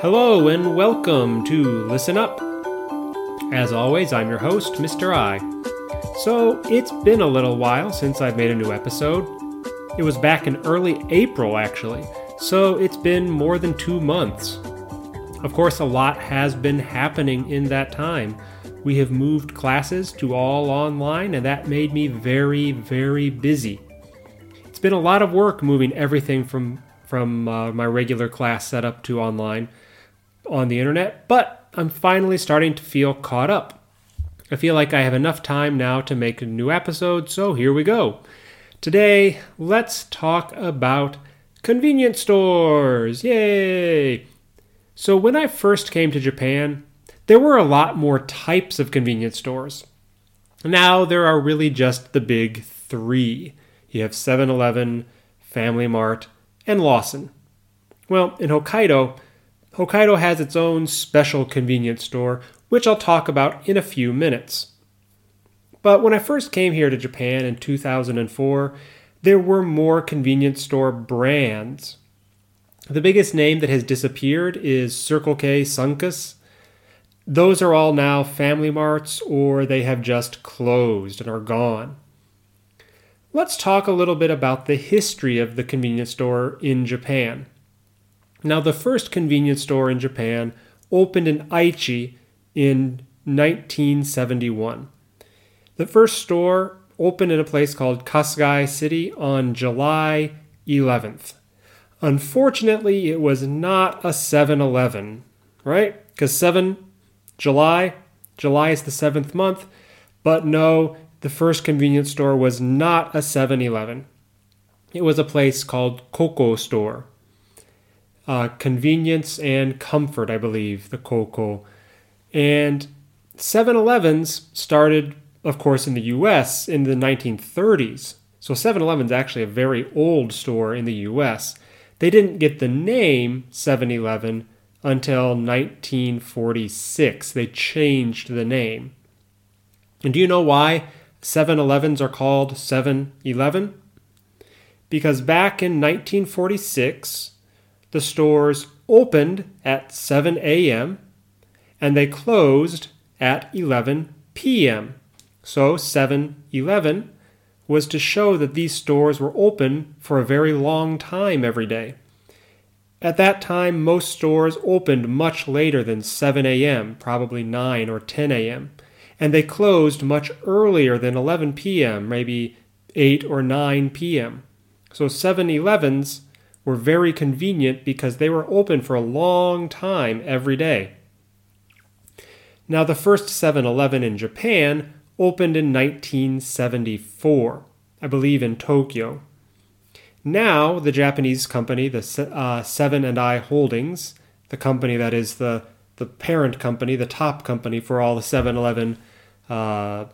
Hello and welcome to Listen Up. As always, I'm your host, Mr. I. So, it's been a little while since I've made a new episode. It was back in early April, actually, so it's been more than two months. Of course, a lot has been happening in that time. We have moved classes to all online, and that made me very, very busy. It's been a lot of work moving everything from from uh, my regular class setup to online on the internet, but I'm finally starting to feel caught up. I feel like I have enough time now to make a new episode, so here we go. Today, let's talk about convenience stores. Yay! So, when I first came to Japan, there were a lot more types of convenience stores. Now there are really just the big three. You have 7 Eleven, Family Mart, and Lawson. Well, in Hokkaido, Hokkaido has its own special convenience store, which I'll talk about in a few minutes. But when I first came here to Japan in 2004, there were more convenience store brands. The biggest name that has disappeared is Circle K Sunkus. Those are all now Family Marts or they have just closed and are gone. Let's talk a little bit about the history of the convenience store in Japan. Now, the first convenience store in Japan opened in Aichi in 1971. The first store opened in a place called Kasugai City on July 11th. Unfortunately, it was not a 7 Eleven, right? Because 7 July, July is the seventh month, but no, the first convenience store was not a 7 Eleven. It was a place called Coco Store. Uh, convenience and comfort, I believe, the Coco. And 7 Elevens started, of course, in the US in the 1930s. So 7 Eleven's actually a very old store in the US. They didn't get the name 7 Eleven until 1946. They changed the name. And do you know why 7 Elevens are called 7 Eleven? Because back in 1946, the stores opened at 7 a.m. and they closed at 11 p.m. So 7 Eleven was to show that these stores were open for a very long time every day. At that time, most stores opened much later than 7 a.m., probably 9 or 10 a.m., and they closed much earlier than 11 p.m., maybe 8 or 9 p.m. So 7 Elevens were very convenient because they were open for a long time every day. Now, the first 7 Eleven in Japan opened in 1974, I believe in Tokyo. Now, the Japanese company, the uh, Seven and I Holdings, the company that is the, the parent company, the top company for all the 7 Eleven uh,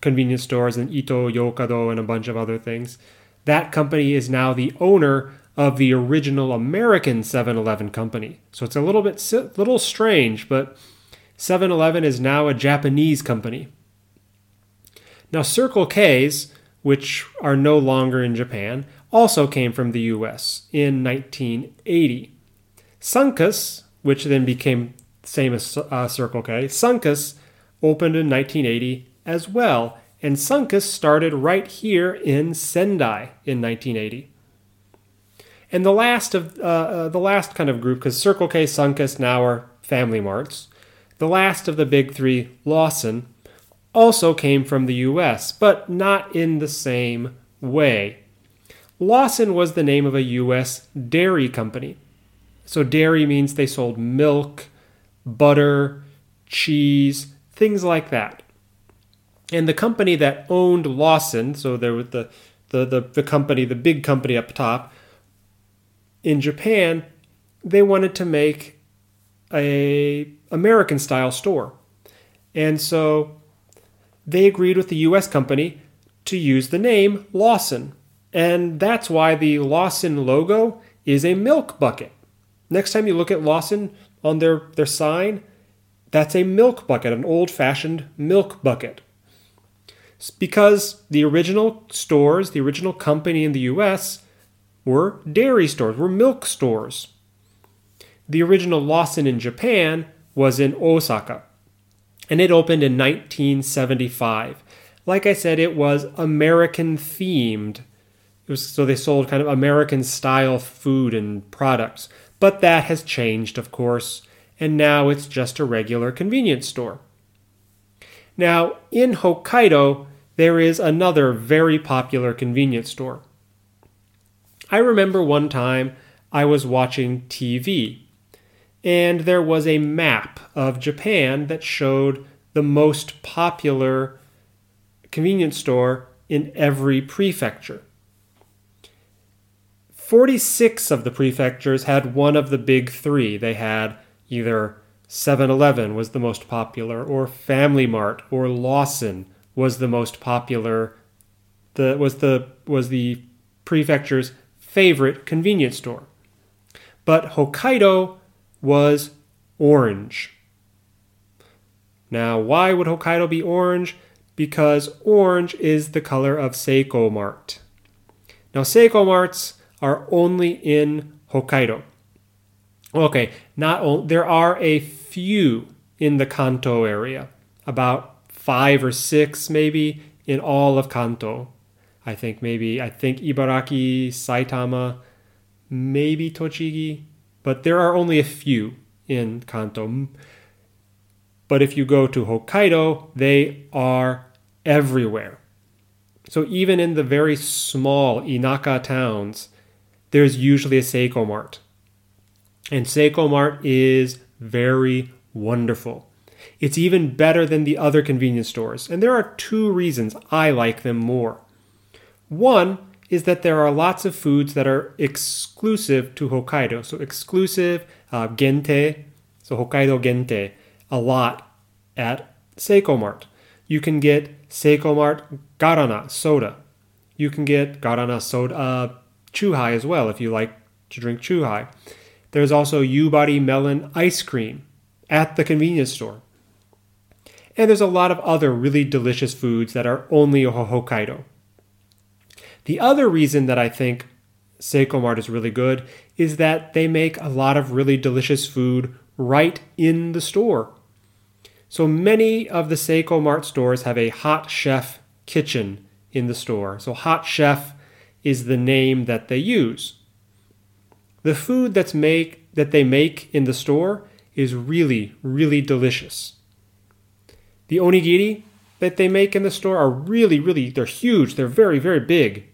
convenience stores and Ito Yokado and a bunch of other things, that company is now the owner of the original American 7 Eleven company. So it's a little bit little strange, but 7 Eleven is now a Japanese company. Now, Circle K's, which are no longer in Japan, also came from the US in 1980. Sunkus, which then became same as uh, Circle K, Sunkus opened in 1980 as well, and Sunkus started right here in Sendai in 1980. And the last of uh, uh, the last kind of group, because Circle K, Sunkus now are Family Marts. The last of the big three, Lawson, also came from the U.S., but not in the same way. Lawson was the name of a U.S. dairy company. So, dairy means they sold milk, butter, cheese, things like that. And the company that owned Lawson, so there was the, the, the, the company, the big company up top, in Japan, they wanted to make a American style store. And so they agreed with the US company to use the name Lawson. And that's why the Lawson logo is a milk bucket. Next time you look at Lawson on their, their sign, that's a milk bucket, an old fashioned milk bucket. Because the original stores, the original company in the US, were dairy stores, were milk stores. The original Lawson in Japan was in Osaka, and it opened in 1975. Like I said, it was American themed. So they sold kind of American style food and products. But that has changed, of course, and now it's just a regular convenience store. Now, in Hokkaido, there is another very popular convenience store. I remember one time I was watching TV, and there was a map of Japan that showed the most popular convenience store in every prefecture. 46 of the prefectures had one of the big three. They had either 7 Eleven was the most popular, or Family Mart, or Lawson was the most popular. The, was, the, was the prefecture's favorite convenience store. But Hokkaido was orange. Now, why would Hokkaido be orange? Because orange is the color of Seiko Mart. Now, Seiko Marts are only in Hokkaido. Okay, not there are a few in the Kanto area, about five or six maybe in all of Kanto. I think maybe I think Ibaraki, Saitama, maybe Tochigi, but there are only a few in Kanto. But if you go to Hokkaido, they are everywhere. So even in the very small Inaka towns, there's usually a Seiko Mart. And Seiko Mart is very wonderful. It's even better than the other convenience stores, and there are two reasons I like them more. One is that there are lots of foods that are exclusive to Hokkaido. So, exclusive, uh, gentei, so Hokkaido gentei, a lot at Seiko Mart. You can get Seiko Mart Garana soda. You can get Garana soda, uh, Chuhai as well if you like to drink Chuhai. There's also Yubari melon ice cream at the convenience store. And there's a lot of other really delicious foods that are only Hokkaido. The other reason that I think Seiko Mart is really good is that they make a lot of really delicious food right in the store. So many of the Seiko Mart stores have a hot chef kitchen in the store. So hot chef is the name that they use. The food that's make that they make in the store is really, really delicious. The onigiri that they make in the store are really, really, they're huge, they're very, very big,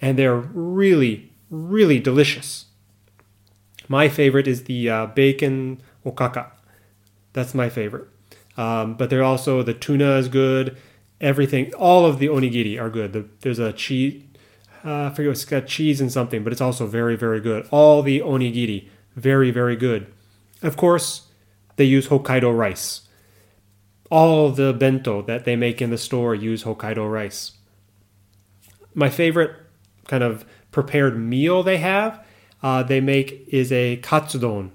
and they're really, really delicious. My favorite is the uh, bacon okaka. That's my favorite. Um, but they're also, the tuna is good, everything, all of the onigiri are good. The, there's a cheese, uh, I forget it's got cheese and something, but it's also very, very good. All the onigiri, very, very good. Of course, they use Hokkaido rice. All the bento that they make in the store use Hokkaido rice. My favorite kind of prepared meal they have, uh, they make is a katsudon.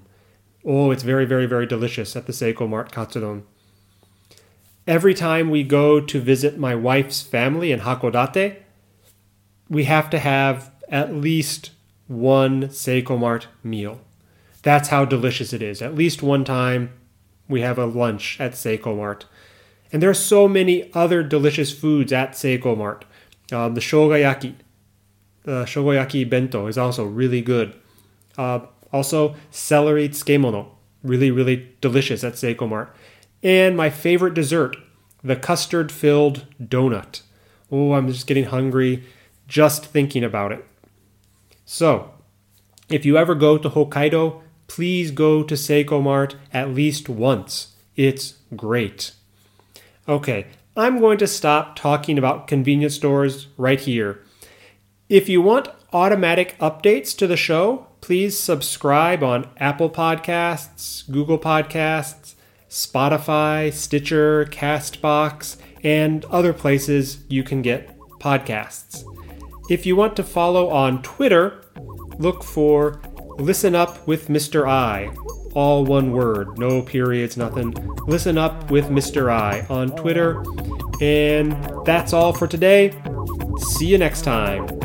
Oh, it's very, very, very delicious at the Seiko Mart katsudon. Every time we go to visit my wife's family in Hakodate, we have to have at least one Seiko Mart meal. That's how delicious it is. At least one time we have a lunch at Seiko Mart. And there are so many other delicious foods at Seiko Mart. Um, the shogayaki, the shogayaki bento is also really good. Uh, also, celery tsukemono, really, really delicious at Seiko Mart. And my favorite dessert, the custard filled donut. Oh, I'm just getting hungry just thinking about it. So, if you ever go to Hokkaido, please go to Seiko Mart at least once. It's great. Okay, I'm going to stop talking about convenience stores right here. If you want automatic updates to the show, please subscribe on Apple Podcasts, Google Podcasts, Spotify, Stitcher, Castbox, and other places you can get podcasts. If you want to follow on Twitter, look for Listen Up with Mr. I. All one word, no periods, nothing. Listen Up with Mr. I on Twitter. And that's all for today. See you next time.